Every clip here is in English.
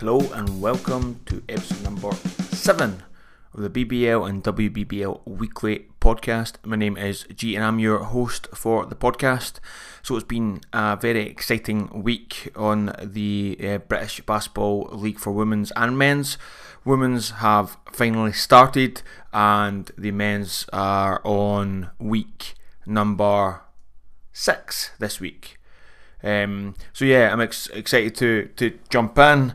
Hello and welcome to episode number seven of the BBL and WBBL weekly podcast. My name is G and I'm your host for the podcast. So it's been a very exciting week on the uh, British Basketball League for women's and men's. Women's have finally started and the men's are on week number six this week. Um, so yeah, I'm ex- excited to to jump in.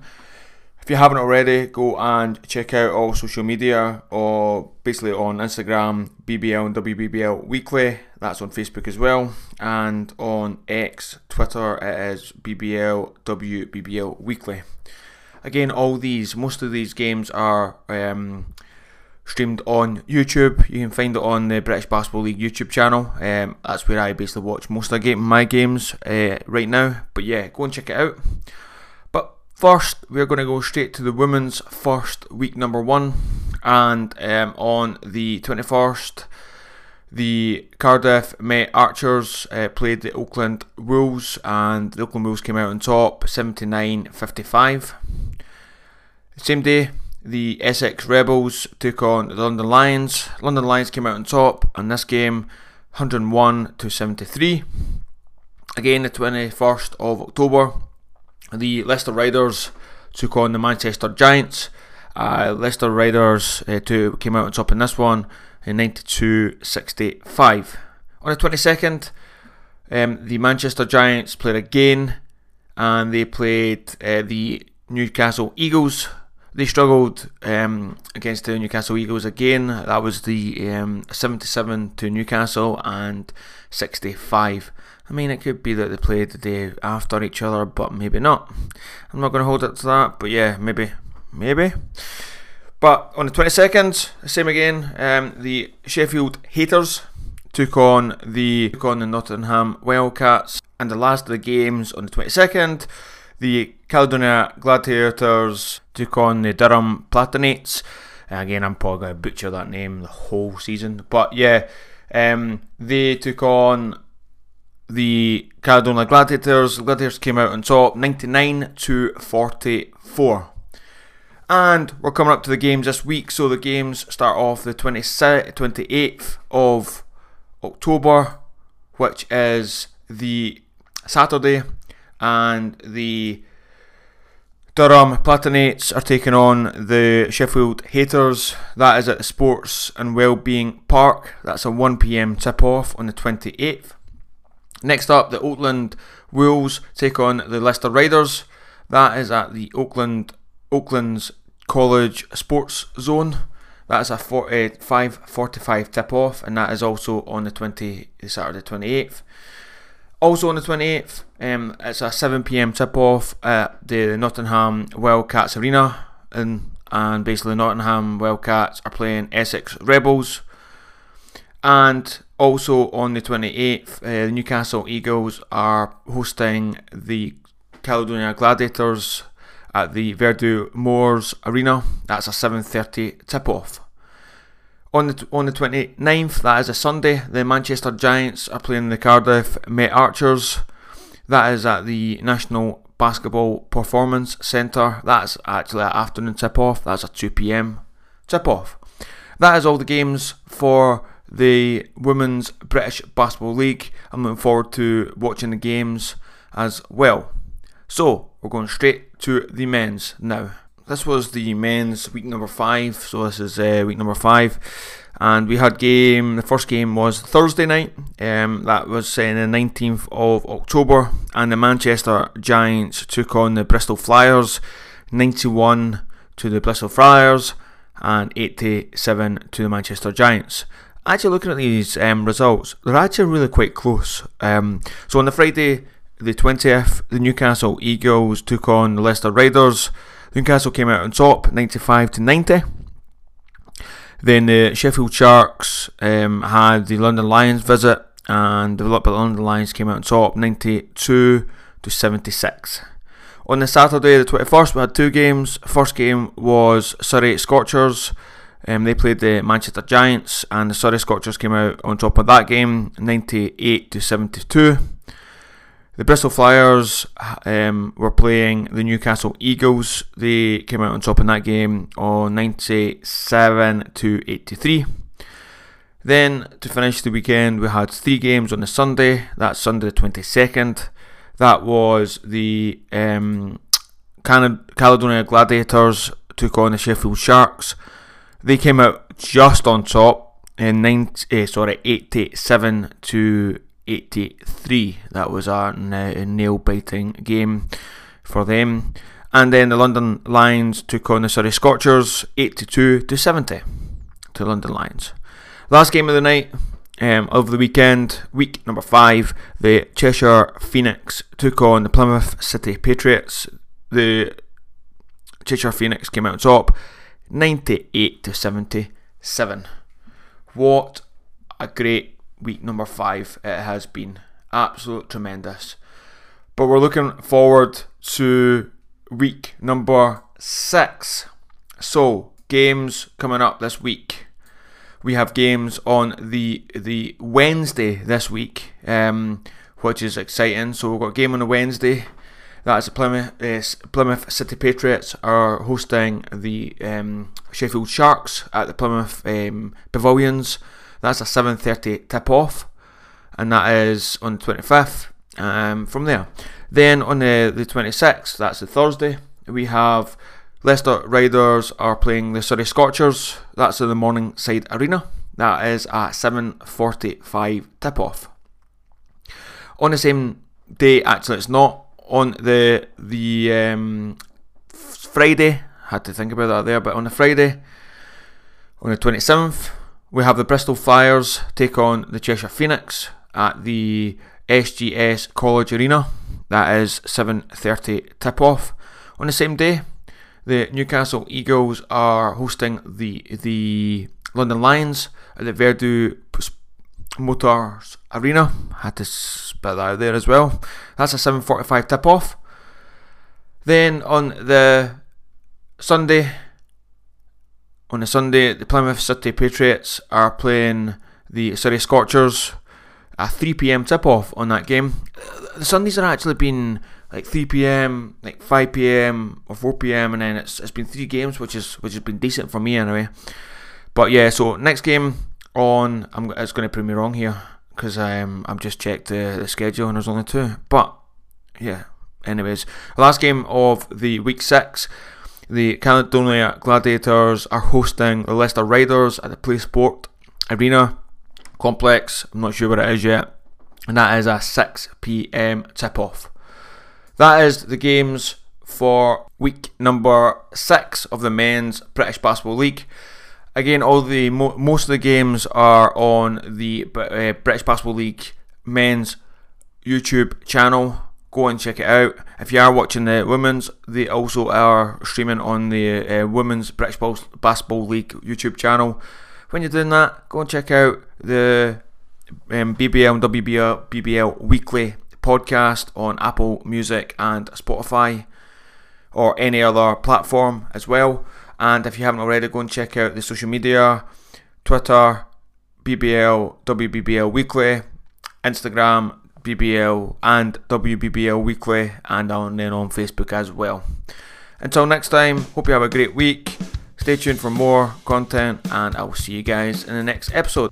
If you haven't already, go and check out all social media or basically on Instagram, BBL and WBBL Weekly. That's on Facebook as well. And on X, Twitter, it is BBL WBBL Weekly. Again, all these, most of these games are um, streamed on YouTube. You can find it on the British Basketball League YouTube channel. Um, that's where I basically watch most of my games uh, right now. But yeah, go and check it out. First, we're going to go straight to the women's first week number one, and um, on the 21st, the Cardiff Met Archers uh, played the Oakland Wolves, and the Oakland Wolves came out on top 79 55. Same day, the Essex Rebels took on the London Lions. London Lions came out on top in this game 101 to 73. Again, the 21st of October, the Leicester Riders took on the Manchester Giants. Uh, Leicester Riders uh, two came out on top in this one in 92-65. On the 22nd, um, the Manchester Giants played again, and they played uh, the Newcastle Eagles. They struggled um, against the Newcastle Eagles again. That was the um, 77 to Newcastle and 65 I mean, it could be that they played the day after each other, but maybe not. I'm not going to hold it to that, but yeah, maybe, maybe. But on the 22nd, same again. Um, the Sheffield Hatters took on the took on the Nottingham Wildcats, and the last of the games on the 22nd, the Caledonia Gladiators took on the Durham Platinates. Again, I'm probably going to butcher that name the whole season, but yeah, um, they took on the Caledonia Gladiators. Gladiators came out on top 99 to 44. And we're coming up to the games this week, so the games start off the 28th of October, which is the Saturday, and the Durham Platinates are taking on the Sheffield Hatters. That is at the Sports and Wellbeing Park. That's a 1pm tip off on the 28th. Next up, the Oakland Wolves take on the Leicester Riders. That is at the Oakland Oakland's College Sports Zone. That is a 5:45 tip off, and that is also on the 20 Saturday 28th. Also on the 28th, um, it's a 7 pm tip off at the Nottingham Wildcats Arena, and and basically Nottingham Wildcats are playing Essex Rebels. And also on the 28th, uh, the Newcastle Eagles are hosting the Caledonia Gladiators at the Vertu Moors Arena. That's a 7:30 tip-off. On the on the 29th, that is a Sunday, the Manchester Giants are playing the Cardiff Met Archers. That is at the National Basketball Performance Centre. That's actually an afternoon tip-off. That's a 2 p.m. tip-off. That is all the games for the Women's British Basketball League. I'm looking forward to watching the games as well. So, we're going straight to the men's now. This was the men's week number five, so this is uh, week number five. And we had game, the first game was Thursday night, um, that was uh, the 19th of October, and the Manchester Giants took on the Bristol Flyers, 91 to the Bristol Flyers, and 87 to the Manchester Giants actually looking at these um, results, they're actually really quite close. Um, so on the Friday, the 20th, the Newcastle Eagles took on the Leicester Riders. Newcastle came out on top, 95 to 90. Then the Sheffield Sharks um, had the London Lions visit, and the London Lions came out on top, 92 to 76. On the Saturday, the 21st, we had two games. First game was Surrey Scorchers um, they played the Manchester Giants, and the Surrey Scorchers came out on top of that game, 98 to 72. The Bristol Flyers um, were playing the Newcastle Eagles. They came out on top in that game on 97 to 83. Then to finish the weekend, we had three games on the Sunday. That's Sunday the 22nd. That was the um, Caledonia Gladiators took on the Sheffield Sharks. They came out just on top in 90, eh, sorry 87 to 83. That was a, nail biting game for them. And then the London Lions took on the Surrey Scorchers 82 to 70 to London Lions. Last game of the night um, of the weekend, week number five, the Cheshire Phoenix took on the Plymouth City Patriots. The Cheshire Phoenix came out top 98 to 77. What a great week number five it has been. Absolute tremendous. But we're looking forward to week number six. So, games coming up this week. We have games on the the Wednesday this week, um, which is exciting. So we've got a game on a Wednesday. That's Plymouth uh, Plymouth City Patriots are hosting the um, Sheffield Sharks at the Plymouth um, Pavilions. That's a 7.30 tip-off, and that is on the 25th. Um, from there, then on the, the 26th, that's the Thursday, we have Leicester Riders are playing the Surrey Scorchers. That's in the Morningside Arena. That is at 7.45 tip-off. On the same day, actually, it's not on the the um, Friday. Had to think about that there, but on the Friday, on the 27th, we have the Bristol Flyers take on the Cheshire Phoenix at the SGS College Arena. That is 7:30 tip-off. On the same day, the Newcastle Eagles are hosting the the London Lions at the Vertu Motors Arena. Had to spit that out there as well. That's a 7:45 tip-off. Then on the Sunday, on a Sunday, the Plymouth City Patriots are playing the Surrey Scorchers. A 3 pm tip off on that game. The Sundays are actually been like 3 pm, like 5 pm or 4 pm, and then it's, it's been three games, which is which has been decent for me anyway. But yeah, so next game on, I'm it's going to prove me wrong here because um, I'm just checked the, the schedule and there's only two. But yeah, anyways, last game of the week six the Caledonia Gladiators are hosting the Leicester Riders at the PlaySport Arena complex. I'm not sure where it is yet. And that is a 6 pm tip off. That is the games for week number six of the men's British Basketball League. Again, all the mo- most of the games are on the uh, British Basketball League men's YouTube channel go and check it out. If you are watching the women's, they also are streaming on the uh, Women's British Basketball League YouTube channel. When you're doing that, go and check out the um, BBL and WBL BBL weekly podcast on Apple Music and Spotify or any other platform as well. And if you haven't already, go and check out the social media Twitter, BBL, WBBL Weekly, Instagram, BBL and WBBL Weekly, and on then on Facebook as well. Until next time, hope you have a great week. Stay tuned for more content, and I'll see you guys in the next episode.